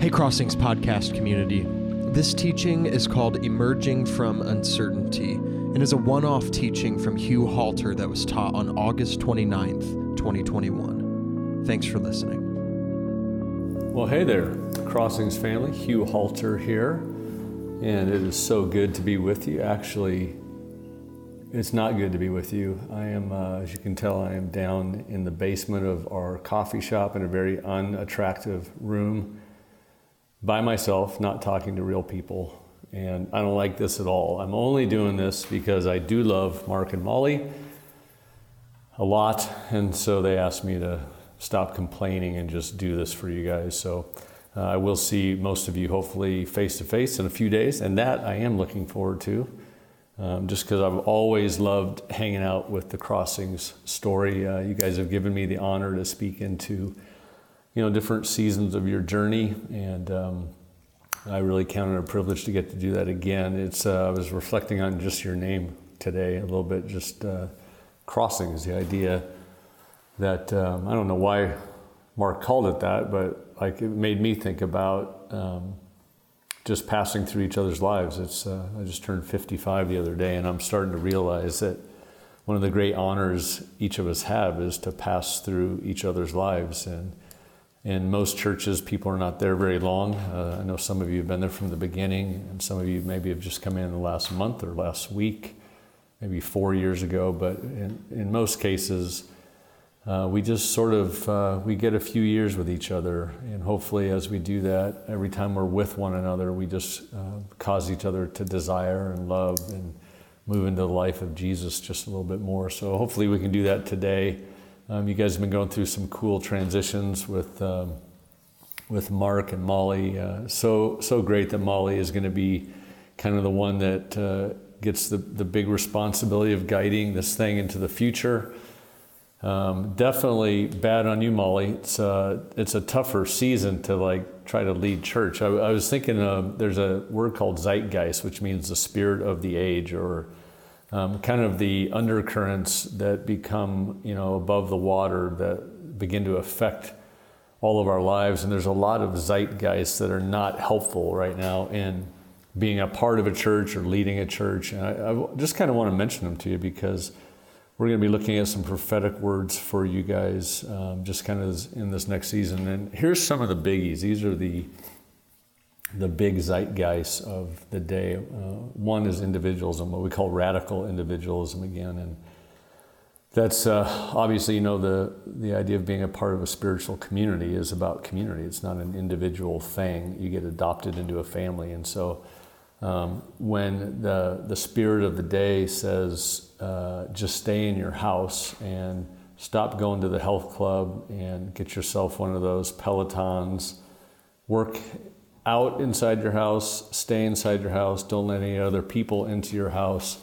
Hey, Crossings podcast community. This teaching is called Emerging from Uncertainty and is a one off teaching from Hugh Halter that was taught on August 29th, 2021. Thanks for listening. Well, hey there, Crossings family. Hugh Halter here, and it is so good to be with you. Actually, it's not good to be with you. I am, uh, as you can tell, I am down in the basement of our coffee shop in a very unattractive room by myself, not talking to real people. And I don't like this at all. I'm only doing this because I do love Mark and Molly a lot. And so they asked me to stop complaining and just do this for you guys. So uh, I will see most of you hopefully face to face in a few days. And that I am looking forward to. Um, just because I've always loved hanging out with the Crossings story. Uh, you guys have given me the honor to speak into you know, different seasons of your journey. And um, I really count it a privilege to get to do that again. It's, uh, I was reflecting on just your name today a little bit, just uh, crossings, the idea that, um, I don't know why Mark called it that, but like it made me think about um, just passing through each other's lives. It's, uh, I just turned 55 the other day, and I'm starting to realize that one of the great honors each of us have is to pass through each other's lives. And in most churches, people are not there very long. Uh, I know some of you have been there from the beginning, and some of you maybe have just come in the last month or last week, maybe four years ago. But in, in most cases, uh, we just sort of uh, we get a few years with each other, and hopefully, as we do that, every time we're with one another, we just uh, cause each other to desire and love and move into the life of Jesus just a little bit more. So hopefully, we can do that today. Um, you guys have been going through some cool transitions with um, with Mark and Molly. Uh, so so great that Molly is going to be kind of the one that uh, gets the the big responsibility of guiding this thing into the future. Um, definitely bad on you, Molly. It's uh, it's a tougher season to like try to lead church. I, I was thinking there's a word called zeitgeist, which means the spirit of the age or um, kind of the undercurrents that become, you know, above the water that begin to affect all of our lives. And there's a lot of zeitgeists that are not helpful right now in being a part of a church or leading a church. And I, I just kind of want to mention them to you because we're going to be looking at some prophetic words for you guys um, just kind of in this next season. And here's some of the biggies. These are the the big zeitgeist of the day. Uh, one is individualism, what we call radical individualism again, and that's uh, obviously you know the the idea of being a part of a spiritual community is about community. It's not an individual thing. You get adopted into a family, and so um, when the the spirit of the day says uh, just stay in your house and stop going to the health club and get yourself one of those Pelotons, work out inside your house, stay inside your house, don't let any other people into your house.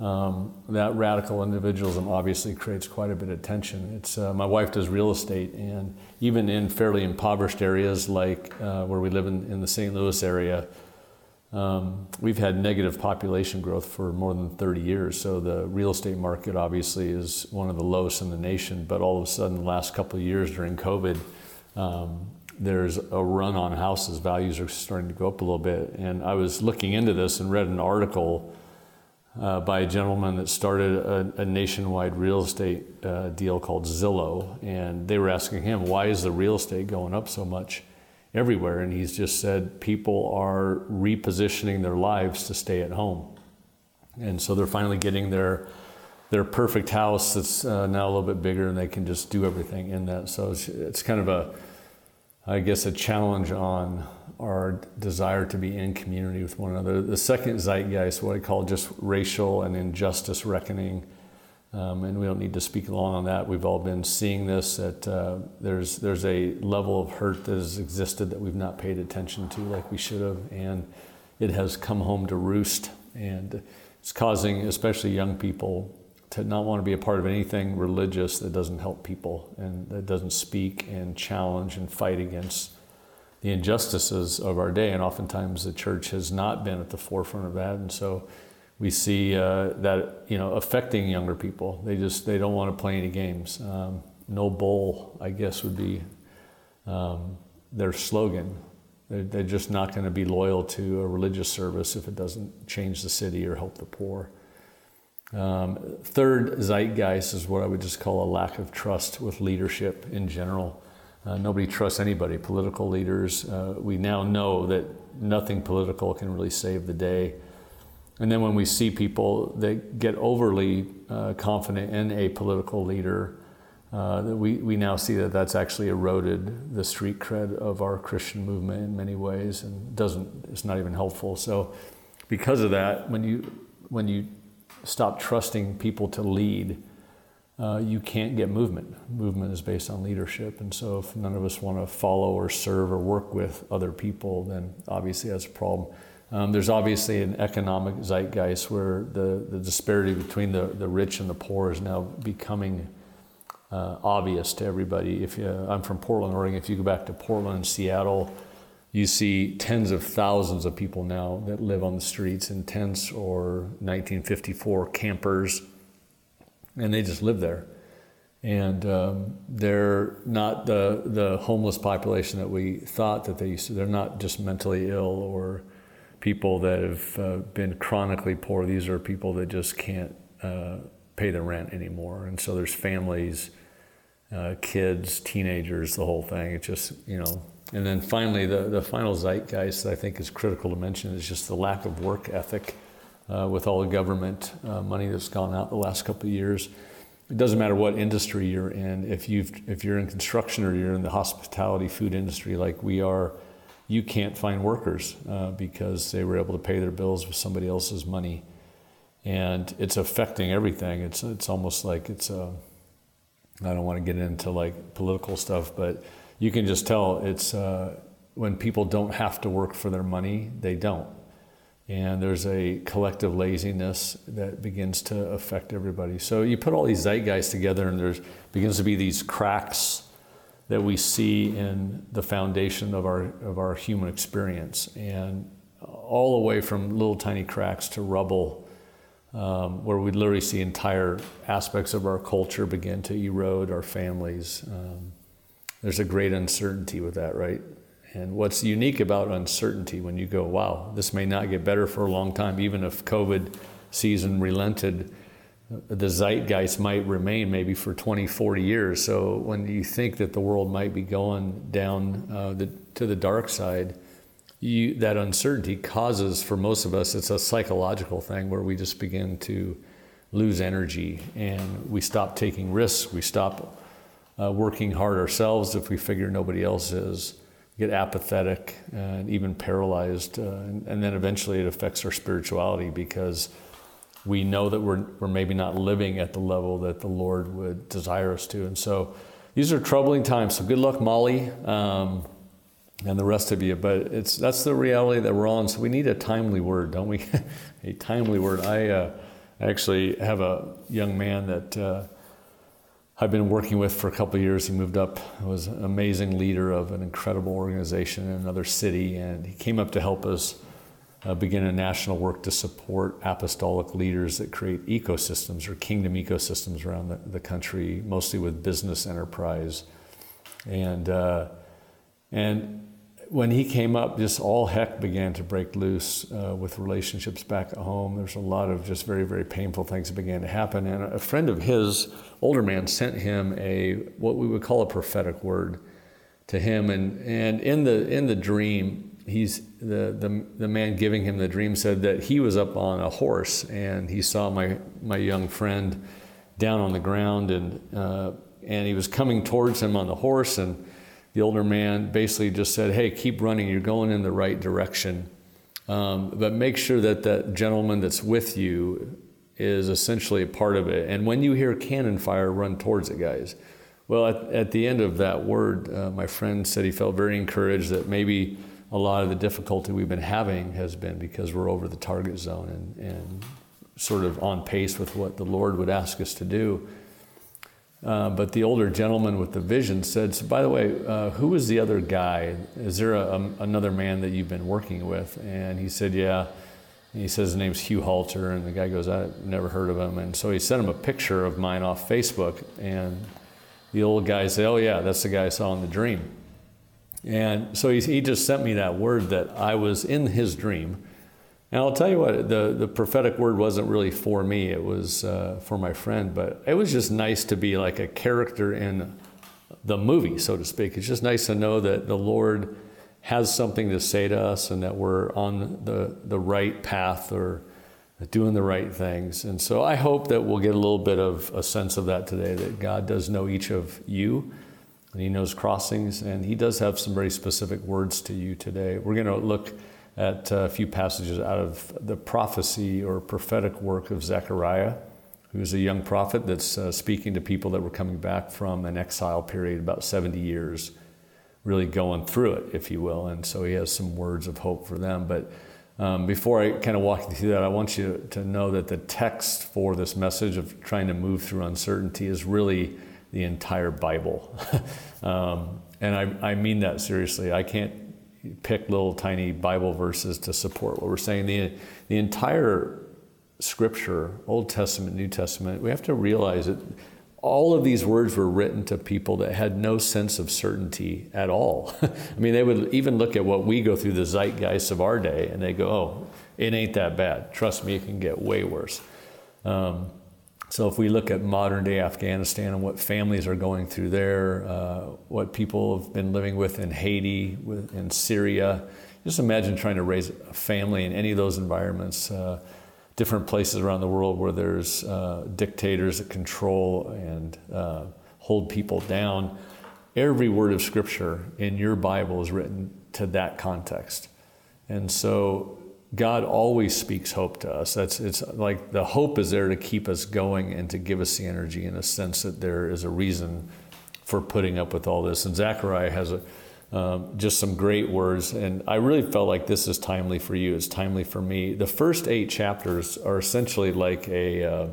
Um, that radical individualism obviously creates quite a bit of tension. It's, uh, my wife does real estate, and even in fairly impoverished areas like uh, where we live in, in, the St. Louis area, um, we've had negative population growth for more than 30 years. So the real estate market obviously is one of the lowest in the nation. But all of a sudden, the last couple of years during COVID, um, there's a run on houses. Values are starting to go up a little bit. And I was looking into this and read an article uh, by a gentleman that started a, a nationwide real estate uh, deal called Zillow. And they were asking him, why is the real estate going up so much everywhere? And he's just said people are repositioning their lives to stay at home. And so they're finally getting their their perfect house that's uh, now a little bit bigger and they can just do everything in that. So it's, it's kind of a I guess, a challenge on our desire to be in community with one another. The second zeitgeist, what I call just racial and injustice reckoning, um, and we don't need to speak long on that. We've all been seeing this. That uh, there's there's a level of hurt that has existed that we've not paid attention to like we should have, and it has come home to roost, and it's causing especially young people to not want to be a part of anything religious that doesn't help people and that doesn't speak and challenge and fight against the injustices of our day. And oftentimes the church has not been at the forefront of that. And so we see uh, that you know affecting younger people. They just they don't want to play any games. Um, no bowl, I guess, would be um, their slogan. They're, they're just not going to be loyal to a religious service if it doesn't change the city or help the poor. Um, third zeitgeist is what I would just call a lack of trust with leadership in general. Uh, nobody trusts anybody, political leaders. Uh, we now know that nothing political can really save the day. And then when we see people that get overly uh, confident in a political leader, uh, we, we now see that that's actually eroded the street cred of our Christian movement in many ways and doesn't, it's not even helpful. So, because of that, when you, when you stop trusting people to lead, uh, you can't get movement. Movement is based on leadership. And so, if none of us want to follow or serve or work with other people, then obviously that's a problem. Um, there's obviously an economic zeitgeist where the, the disparity between the, the rich and the poor is now becoming uh, obvious to everybody. If you, I'm from Portland, Oregon, if you go back to Portland and Seattle, you see tens of thousands of people now that live on the streets in tents or 1954 campers, and they just live there. And um, they're not the, the homeless population that we thought that they used to. They're not just mentally ill or people that have uh, been chronically poor. These are people that just can't uh, pay the rent anymore. And so there's families, uh, kids, teenagers, the whole thing. It's just, you know, and then finally, the, the final zeitgeist that I think is critical to mention is just the lack of work ethic uh, with all the government uh, money that's gone out the last couple of years. It doesn't matter what industry you're in. If, you've, if you're in construction or you're in the hospitality food industry like we are, you can't find workers uh, because they were able to pay their bills with somebody else's money. And it's affecting everything. It's, it's almost like it's a, I don't want to get into like political stuff, but you can just tell it's uh, when people don't have to work for their money, they don't. And there's a collective laziness that begins to affect everybody. So you put all these zeitgeists together, and there begins to be these cracks that we see in the foundation of our of our human experience, and all the way from little tiny cracks to rubble, um, where we literally see entire aspects of our culture begin to erode, our families. Um, there's a great uncertainty with that, right? And what's unique about uncertainty when you go, wow, this may not get better for a long time, even if COVID season relented, the zeitgeist might remain maybe for 20, 40 years. So when you think that the world might be going down uh, the, to the dark side, you, that uncertainty causes, for most of us, it's a psychological thing where we just begin to lose energy and we stop taking risks, we stop uh, working hard ourselves if we figure nobody else is, get apathetic and even paralyzed. Uh, and, and, then eventually it affects our spirituality because we know that we're, we're maybe not living at the level that the Lord would desire us to. And so these are troubling times. So good luck, Molly. Um, and the rest of you, but it's that's the reality that we're on. So we need a timely word, don't we? a timely word. I uh, actually have a young man that uh, I've been working with for a couple years. He moved up, was an amazing leader of an incredible organization in another city, and he came up to help us uh, begin a national work to support apostolic leaders that create ecosystems or kingdom ecosystems around the, the country, mostly with business enterprise. And, uh, and when he came up, just all heck began to break loose uh, with relationships back at home. There's a lot of just very, very painful things that began to happen. And a friend of his, older man, sent him a what we would call a prophetic word to him. And, and in the in the dream, he's the, the the man giving him the dream said that he was up on a horse and he saw my my young friend down on the ground and uh, and he was coming towards him on the horse and the older man basically just said, Hey, keep running, you're going in the right direction. Um, but make sure that that gentleman that's with you is essentially a part of it. And when you hear cannon fire, run towards it, guys. Well, at, at the end of that word, uh, my friend said he felt very encouraged that maybe a lot of the difficulty we've been having has been because we're over the target zone and, and sort of on pace with what the Lord would ask us to do. Uh, but the older gentleman with the vision said, so by the way, uh, who is the other guy? Is there a, a, another man that you've been working with? And he said, yeah. And he says his name's Hugh Halter. And the guy goes, I've never heard of him. And so he sent him a picture of mine off Facebook. And the old guy said, oh, yeah, that's the guy I saw in the dream. And so he, he just sent me that word that I was in his dream. And I'll tell you what, the, the prophetic word wasn't really for me, it was uh, for my friend, but it was just nice to be like a character in the movie, so to speak. It's just nice to know that the Lord has something to say to us and that we're on the, the right path or doing the right things. And so I hope that we'll get a little bit of a sense of that today, that God does know each of you and He knows crossings, and He does have some very specific words to you today. We're going to look at a few passages out of the prophecy or prophetic work of Zechariah, who's a young prophet that's uh, speaking to people that were coming back from an exile period, about 70 years, really going through it, if you will. And so he has some words of hope for them. But um, before I kind of walk you through that, I want you to know that the text for this message of trying to move through uncertainty is really the entire Bible. um, and I, I mean that seriously. I can't pick little tiny Bible verses to support what we're saying. The, the entire scripture, Old Testament, New Testament, we have to realize that all of these words were written to people that had no sense of certainty at all. I mean, they would even look at what we go through, the zeitgeist of our day, and they go, oh, it ain't that bad. Trust me, it can get way worse. Um, so, if we look at modern day Afghanistan and what families are going through there, uh, what people have been living with in Haiti, with, in Syria, just imagine trying to raise a family in any of those environments. Uh, different places around the world where there's uh, dictators that control and uh, hold people down. Every word of Scripture in your Bible is written to that context. And so God always speaks hope to us. That's it's like the hope is there to keep us going and to give us the energy in a sense that there is a reason for putting up with all this. And Zechariah has a, um, just some great words, and I really felt like this is timely for you. It's timely for me. The first eight chapters are essentially like a uh,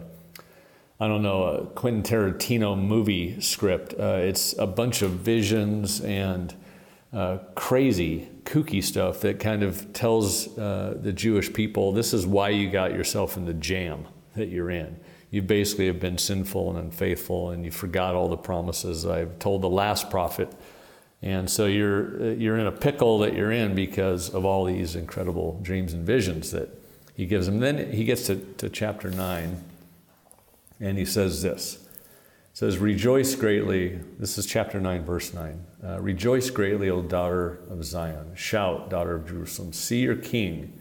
I don't know, a Quentin Tarantino movie script. Uh, it's a bunch of visions and uh, crazy, kooky stuff that kind of tells uh, the Jewish people this is why you got yourself in the jam that you're in. You basically have been sinful and unfaithful, and you forgot all the promises I've told the last prophet. And so you're, uh, you're in a pickle that you're in because of all these incredible dreams and visions that he gives them. Then he gets to, to chapter 9, and he says this says, Rejoice greatly. This is chapter 9, verse 9. Uh, Rejoice greatly, O daughter of Zion. Shout, daughter of Jerusalem. See your king.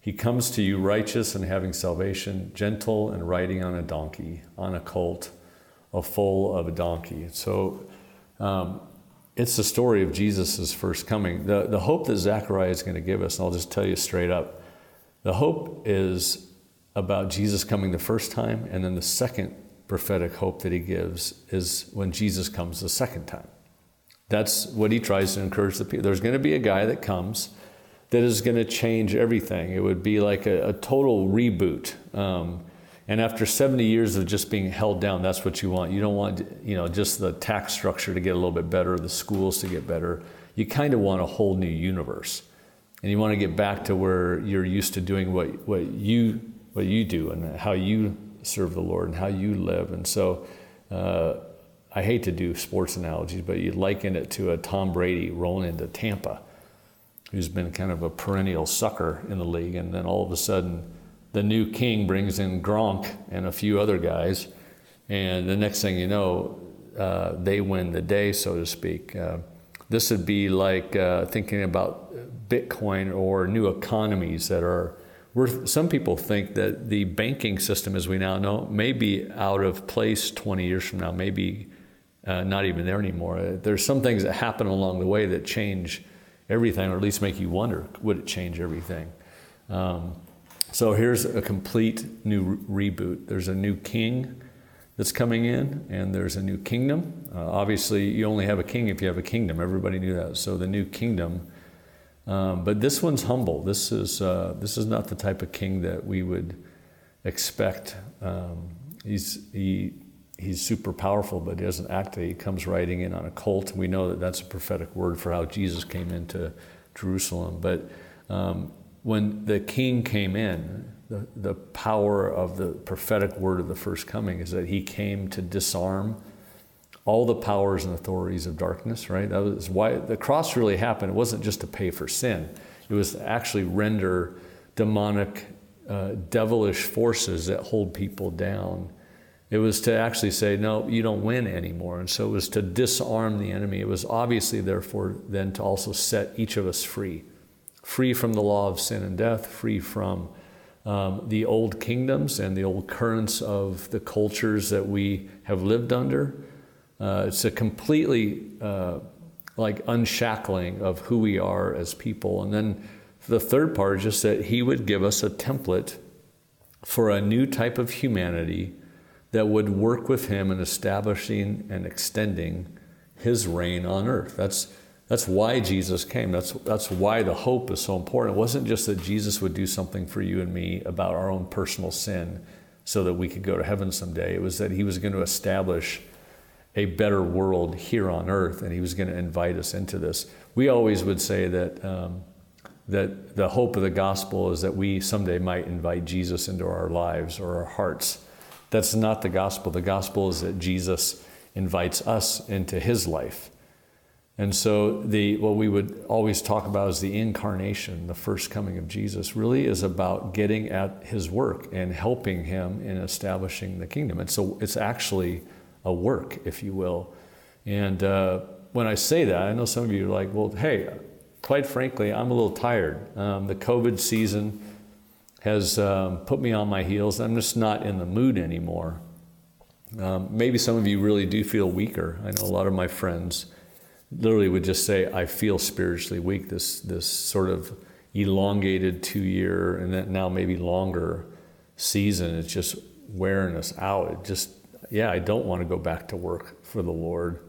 He comes to you righteous and having salvation, gentle and riding on a donkey, on a colt, a foal of a donkey. So um, it's the story of Jesus' first coming. The, the hope that Zechariah is going to give us, and I'll just tell you straight up the hope is about Jesus coming the first time, and then the second prophetic hope that he gives is when Jesus comes the second time. That's what he tries to encourage the people. There's going to be a guy that comes that is going to change everything. It would be like a, a total reboot. Um, and after 70 years of just being held down, that's what you want. You don't want, you know, just the tax structure to get a little bit better, the schools to get better. You kind of want a whole new universe. And you want to get back to where you're used to doing what, what you what you do and how you serve the Lord and how you live. And so uh, I hate to do sports analogies, but you liken it to a Tom Brady rolling into Tampa, who's been kind of a perennial sucker in the league. And then all of a sudden, the new king brings in Gronk and a few other guys. And the next thing you know, uh, they win the day, so to speak. Uh, this would be like uh, thinking about Bitcoin or new economies that are we're, some people think that the banking system, as we now know, may be out of place 20 years from now, maybe uh, not even there anymore. Uh, there's some things that happen along the way that change everything, or at least make you wonder would it change everything? Um, so here's a complete new re- reboot. There's a new king that's coming in, and there's a new kingdom. Uh, obviously, you only have a king if you have a kingdom. Everybody knew that. So the new kingdom um, but this one's humble. This is, uh, this is not the type of king that we would expect. Um, he's, he, he's super powerful, but he doesn't act. He comes riding in on a colt. We know that that's a prophetic word for how Jesus came into Jerusalem. But um, when the king came in, the, the power of the prophetic word of the first coming is that he came to disarm all the powers and authorities of darkness, right? That was why the cross really happened. It wasn't just to pay for sin, it was to actually render demonic, uh, devilish forces that hold people down. It was to actually say, no, you don't win anymore. And so it was to disarm the enemy. It was obviously, therefore, then to also set each of us free free from the law of sin and death, free from um, the old kingdoms and the old currents of the cultures that we have lived under. Uh, it's a completely uh, like unshackling of who we are as people. And then the third part is just that He would give us a template for a new type of humanity that would work with Him in establishing and extending His reign on earth. That's that's why Jesus came. That's, that's why the hope is so important. It wasn't just that Jesus would do something for you and me about our own personal sin so that we could go to heaven someday. It was that he was going to establish a better world here on earth and he was going to invite us into this. We always would say that, um, that the hope of the gospel is that we someday might invite Jesus into our lives or our hearts. That's not the gospel. The gospel is that Jesus invites us into his life. And so, the, what we would always talk about is the incarnation, the first coming of Jesus, really is about getting at his work and helping him in establishing the kingdom. And so, it's actually a work, if you will. And uh, when I say that, I know some of you are like, well, hey, quite frankly, I'm a little tired. Um, the COVID season has um, put me on my heels. I'm just not in the mood anymore. Um, maybe some of you really do feel weaker. I know a lot of my friends literally would just say, I feel spiritually weak, this, this sort of elongated two year and then now maybe longer season. It's just wearing us out. It just, yeah, I don't want to go back to work for the Lord.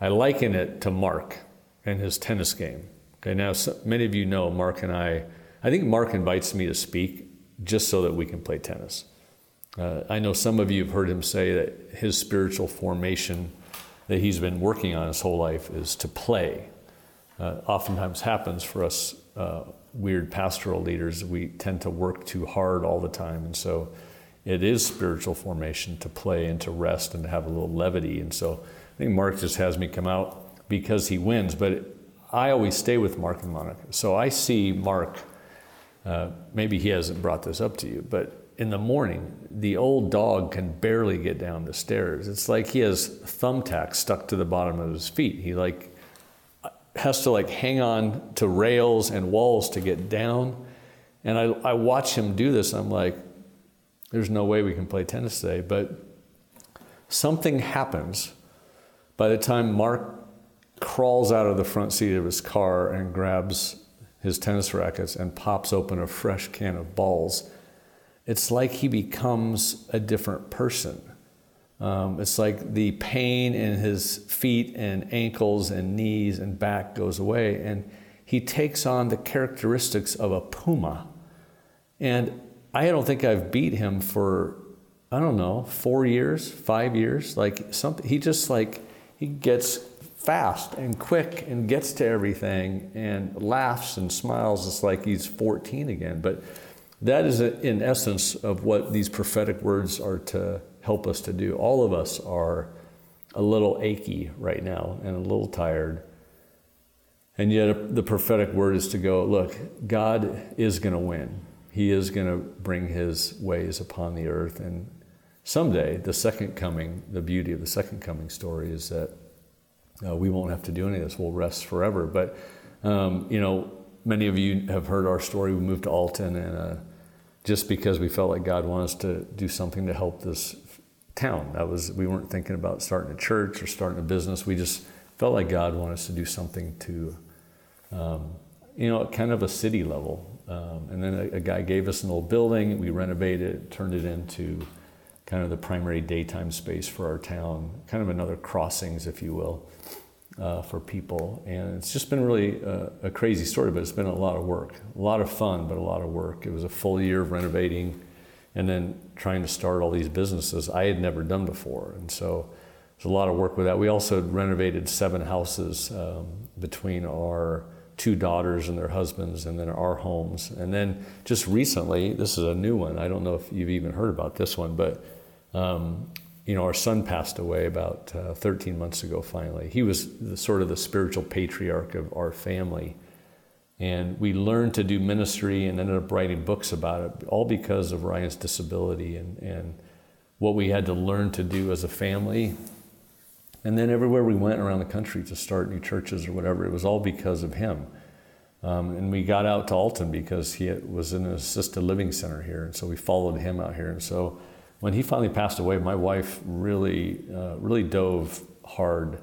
I liken it to Mark and his tennis game. Okay, now so, many of you know Mark and I, I think Mark invites me to speak just so that we can play tennis. Uh, I know some of you have heard him say that his spiritual formation that he's been working on his whole life is to play. Uh, oftentimes happens for us uh, weird pastoral leaders. We tend to work too hard all the time, and so it is spiritual formation to play and to rest and to have a little levity. And so I think Mark just has me come out because he wins, but I always stay with Mark and Monica. So I see Mark. Uh, maybe he hasn't brought this up to you, but in the morning, the old dog can barely get down the stairs. It's like he has thumbtacks stuck to the bottom of his feet. He like has to like hang on to rails and walls to get down. And I, I watch him do this. I'm like, there's no way we can play tennis today. But something happens by the time Mark crawls out of the front seat of his car and grabs his tennis rackets and pops open a fresh can of balls it's like he becomes a different person. Um, it's like the pain in his feet and ankles and knees and back goes away, and he takes on the characteristics of a puma. And I don't think I've beat him for, I don't know, four years, five years. Like something, he just like, he gets fast and quick and gets to everything and laughs and smiles. It's like he's 14 again. But that is, in essence, of what these prophetic words are to help us to do. All of us are a little achy right now and a little tired. And yet, the prophetic word is to go look, God is going to win. He is going to bring his ways upon the earth. And someday, the second coming, the beauty of the second coming story is that uh, we won't have to do any of this. We'll rest forever. But, um, you know, many of you have heard our story. We moved to Alton, and uh, just because we felt like God wanted us to do something to help this town. That was we weren't thinking about starting a church or starting a business. We just felt like God wanted us to do something to, um, you know, kind of a city level. Um, and then a, a, guy gave us an old building. We renovated it, turned it into kind of the primary daytime space for our town, kind of another crossings, if you will uh, for people. And it's just been really a, a, crazy story, but it's been a lot of work. A lot of fun, but a lot of work. It was a full year of renovating and then trying to start all these businesses I had never done before. And so there's a lot of work with that. We also renovated seven houses um, between our two daughters and their husbands, and then our homes. And then just recently, this is a new one. I don't know if you've even heard about this one, but um, you know, our son passed away about uh, 13 months ago. Finally, he was the, sort of the spiritual patriarch of our family, and we learned to do ministry and ended up writing books about it, all because of Ryan's disability and and what we had to learn to do as a family. And then everywhere we went around the country to start new churches or whatever, it was all because of him. Um, and we got out to Alton because he was in an assisted living center here, and so we followed him out here. And so when he finally passed away, my wife really, uh, really dove hard.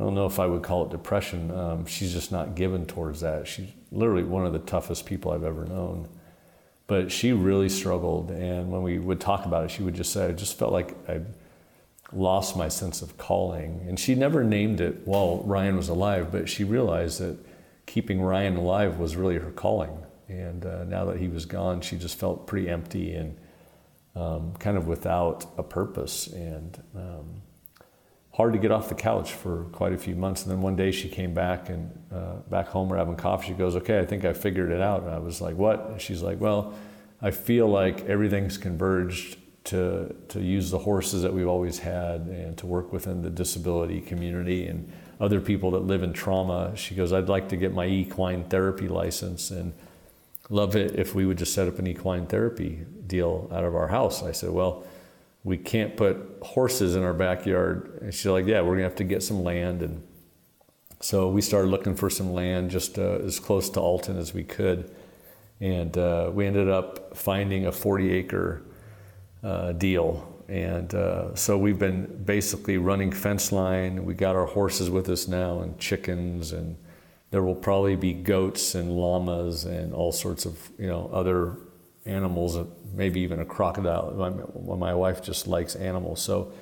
I don't know if I would call it depression. Um, she's just not given towards that. She's literally one of the toughest people I've ever known. But she really struggled, and when we would talk about it, she would just say, "I just felt like I lost my sense of calling." And she never named it while Ryan was alive, but she realized that keeping Ryan alive was really her calling. And uh, now that he was gone, she just felt pretty empty and um, kind of without a purpose and um, hard to get off the couch for quite a few months. And then one day she came back and uh, back home, we're having coffee. She goes, "Okay, I think I figured it out." And I was like, "What?" And she's like, "Well, I feel like everything's converged." To, to use the horses that we've always had and to work within the disability community and other people that live in trauma. She goes, I'd like to get my equine therapy license and love it if we would just set up an equine therapy deal out of our house. I said, Well, we can't put horses in our backyard. And she's like, Yeah, we're going to have to get some land. And so we started looking for some land just uh, as close to Alton as we could. And uh, we ended up finding a 40 acre uh, deal. And uh, so we've been basically running fence line. We got our horses with us now and chickens and there will probably be goats and llamas and all sorts of you know other animals, maybe even a crocodile. My, my wife just likes animals, so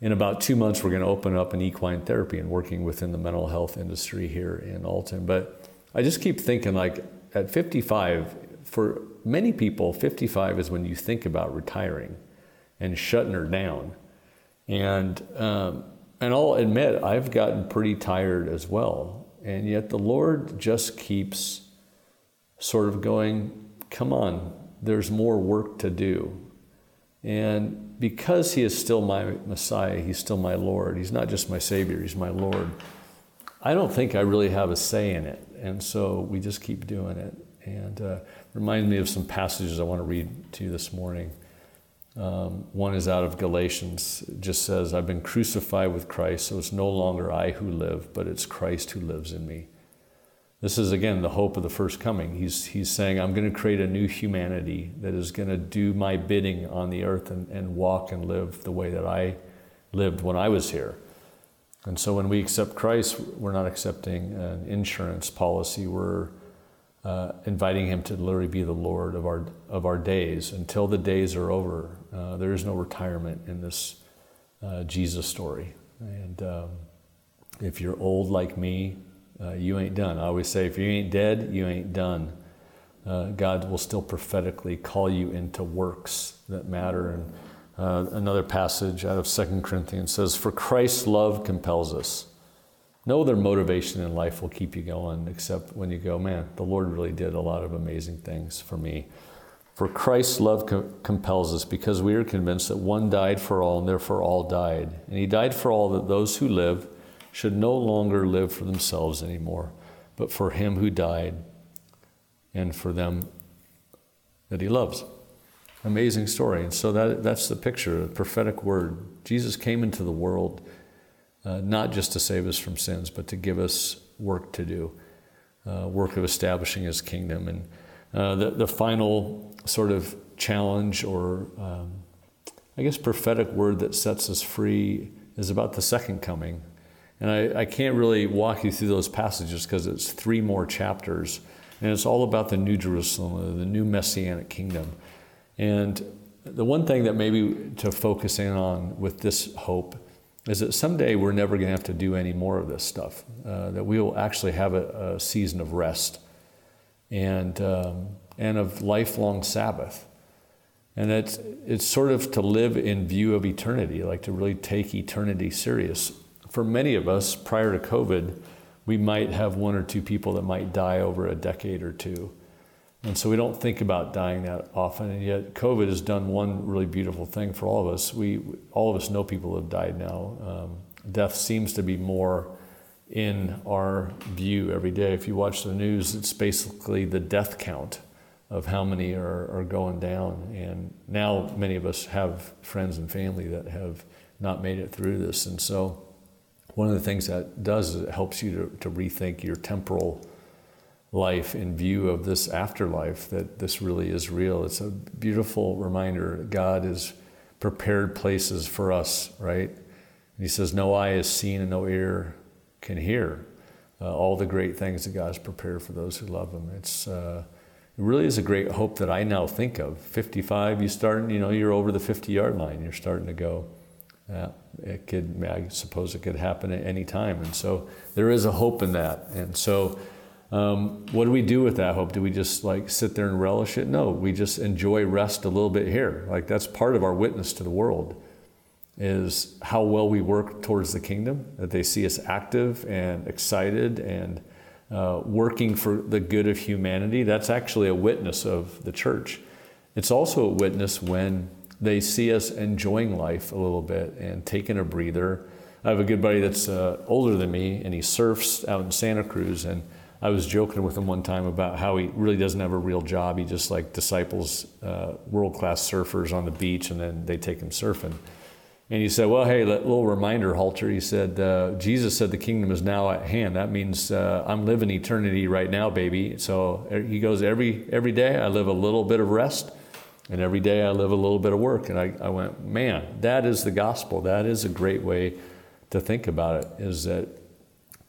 in about two months we're going to open up an equine therapy and working within the mental health industry here in Alton. But I just keep thinking like at 55, for many people, 55 is when you think about retiring and shutting her down, and um, and I'll admit I've gotten pretty tired as well and yet the Lord just keeps sort of going, come on, there's more work to do. And because He is still my Messiah, He's still my Lord, He's not just my Savior, He's my Lord. I don't think I really have a say in it. And so we just keep doing it. And uh, remind me of some passages I want to read to you this morning. Um, one is out of Galatians. It just says, I've been crucified with Christ, so it's no longer I who live, but it's Christ who lives in me. This is, again, the hope of the first coming. He's, he's saying, I'm going to create a new humanity that is going to do my bidding on the earth and, and walk and live the way that I lived when I was here. And so when we accept Christ, we're not accepting an insurance policy. We're uh, inviting Him to literally be the Lord of our, of our days until the days are over. Uh, there is no retirement in this uh, Jesus story. And um, if you're old like me, uh, you ain't done. I always say, if you ain't dead, you ain't done. Uh, God will still prophetically call you into works that matter. And uh, another passage out of Second Corinthians says, For Christ's love compels us no other motivation in life will keep you going except when you go, man, the Lord really did a lot of amazing things for me. For Christ's love co- compels us because we are convinced that one died for all and therefore all died. And he died for all that those who live should no longer live for themselves anymore, but for him who died and for them that he loves. Amazing story. And so that, that's the picture, the prophetic word. Jesus came into the world uh, not just to save us from sins, but to give us work to do, uh, work of establishing His kingdom. And uh, the, the final sort of challenge or, um, I guess, prophetic word that sets us free is about the second coming. And I, I can't really walk you through those passages because it's three more chapters. And it's all about the New Jerusalem, the new Messianic kingdom. And the one thing that maybe to focus in on with this hope is that someday we're never going to have to do any more of this stuff, uh, that we will actually have a, a season of rest and, um, and of lifelong Sabbath. And it's, it's sort of to live in view of eternity, like to really take eternity serious. For many of us, prior to COVID, we might have one or two people that might die over a decade or two. And so we don't think about dying that often. And yet, COVID has done one really beautiful thing for all of us. We, all of us know people who have died now. Um, death seems to be more in our view every day. If you watch the news, it's basically the death count of how many are, are going down. And now many of us have friends and family that have not made it through this. And so, one of the things that does is it helps you to, to rethink your temporal life in view of this afterlife, that this really is real. It's a beautiful reminder God has prepared places for us, right? And he says, No eye has seen and no ear can hear uh, all the great things that God has prepared for those who love Him. It's, uh, it really is a great hope that I now think of. 55, you start, you know, you're over the 50 yard line. You're starting to go, yeah, it could, I suppose it could happen at any time. And so there is a hope in that. And so, um, what do we do with that hope? Do we just like sit there and relish it? No, we just enjoy rest a little bit here. Like that's part of our witness to the world is how well we work towards the kingdom, that they see us active and excited and uh, working for the good of humanity. That's actually a witness of the church. It's also a witness when they see us enjoying life a little bit and taking a breather. I have a good buddy that's uh, older than me, and he surfs out in Santa Cruz. And I was joking with him one time about how he really doesn't have a real job. He just like disciples uh, world class surfers on the beach, and then they take him surfing. And he said, Well, hey, little reminder, Halter. He said, uh, Jesus said the kingdom is now at hand. That means uh, I'm living eternity right now, baby. So er, he goes, every, every day I live a little bit of rest, and every day I live a little bit of work. And I, I went, Man, that is the gospel. That is a great way to think about it, is that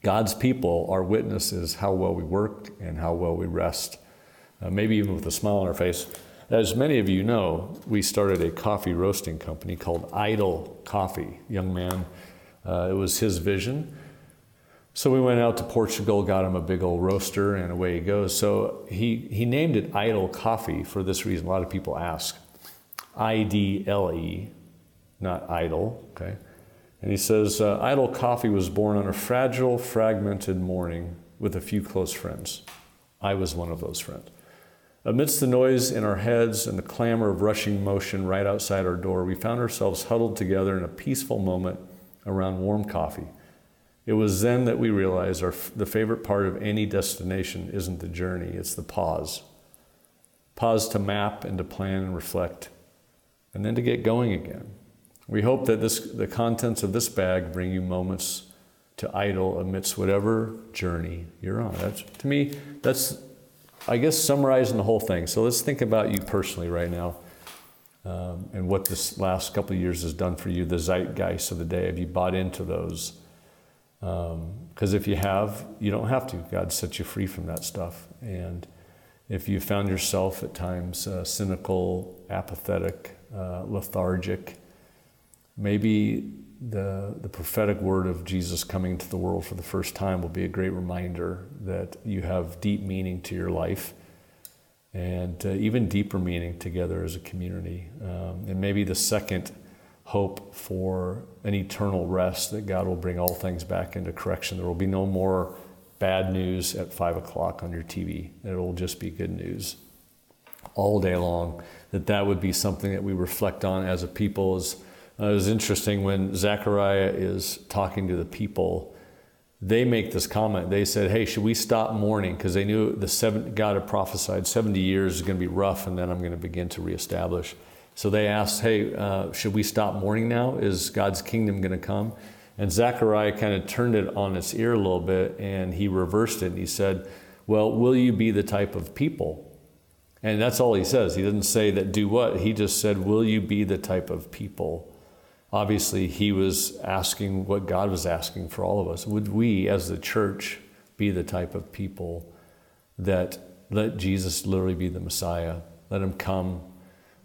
God's people, our witnesses, how well we work and how well we rest, uh, maybe even with a smile on our face. As many of you know, we started a coffee roasting company called Idle Coffee. Young man, uh, it was his vision. So we went out to Portugal, got him a big old roaster, and away he goes. So he, he named it Idle Coffee for this reason. A lot of people ask I D L E, not idle, okay? And he says, uh, Idle Coffee was born on a fragile, fragmented morning with a few close friends. I was one of those friends. Amidst the noise in our heads and the clamor of rushing motion right outside our door, we found ourselves huddled together in a peaceful moment around warm coffee. It was then that we realized our, the favorite part of any destination isn't the journey, it's the pause. Pause to map and to plan and reflect, and then to get going again. We hope that this, the contents of this bag bring you moments to idle amidst whatever journey you're on. That's, to me, that's I guess summarizing the whole thing. So let's think about you personally right now um, and what this last couple of years has done for you, the zeitgeist of the day. Have you bought into those? Because um, if you have, you don't have to. God set you free from that stuff. And if you found yourself at times uh, cynical, apathetic, uh, lethargic, maybe the, the prophetic word of Jesus coming to the world for the first time will be a great reminder that you have deep meaning to your life and uh, even deeper meaning together as a community. Um, and maybe the second hope for an eternal rest that God will bring all things back into correction. There will be no more bad news at five o'clock on your TV. It will just be good news all day long. That that would be something that we reflect on as a people as uh, it was interesting when Zechariah is talking to the people. They make this comment. They said, "Hey, should we stop mourning?" Because they knew the seven, God had prophesied seventy years is going to be rough, and then I'm going to begin to reestablish. So they asked, "Hey, uh, should we stop mourning now? Is God's kingdom going to come?" And Zechariah kind of turned it on its ear a little bit, and he reversed it. And he said, "Well, will you be the type of people?" And that's all he says. He didn't say that do what. He just said, "Will you be the type of people?" Obviously he was asking what God was asking for all of us. Would we, as the church, be the type of people that let Jesus literally be the Messiah? Let him come.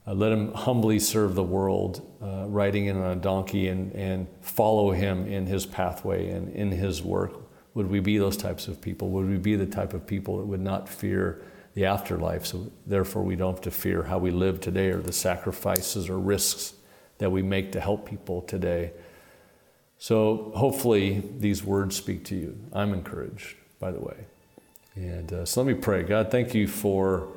Uh, let him humbly serve the world, uh, riding in on a donkey, and, and follow him in his pathway and in his work. Would we be those types of people? Would we be the type of people that would not fear the afterlife? So, therefore, we don't have to fear how we live today or the sacrifices or risks that we make to help people today. So hopefully these words speak to you. I'm encouraged, by the way. And uh, so let me pray. God, thank you for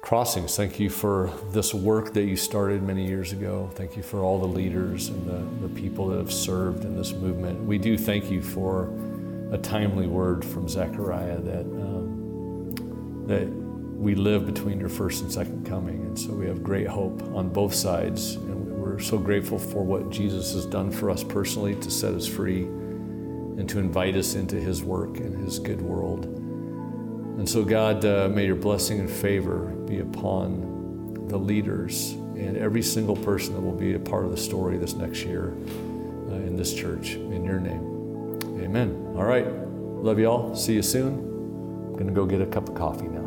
Crossings, thank you for this work that you started many years ago. Thank you for all the leaders and the, the people that have served in this movement. We do thank you for a timely word from Zechariah that, um, that we live between your first and second coming. And so we have great hope on both sides. And we're so grateful for what Jesus has done for us personally to set us free and to invite us into his work and his good world. And so, God, uh, may your blessing and favor be upon the leaders and every single person that will be a part of the story this next year uh, in this church. In your name. Amen. All right. Love you all. See you soon. I'm going to go get a cup of coffee now.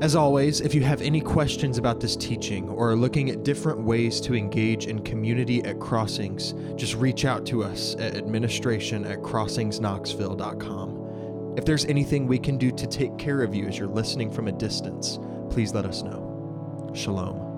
As always, if you have any questions about this teaching or are looking at different ways to engage in community at Crossings, just reach out to us at administration at crossingsknoxville.com. If there's anything we can do to take care of you as you're listening from a distance, please let us know. Shalom.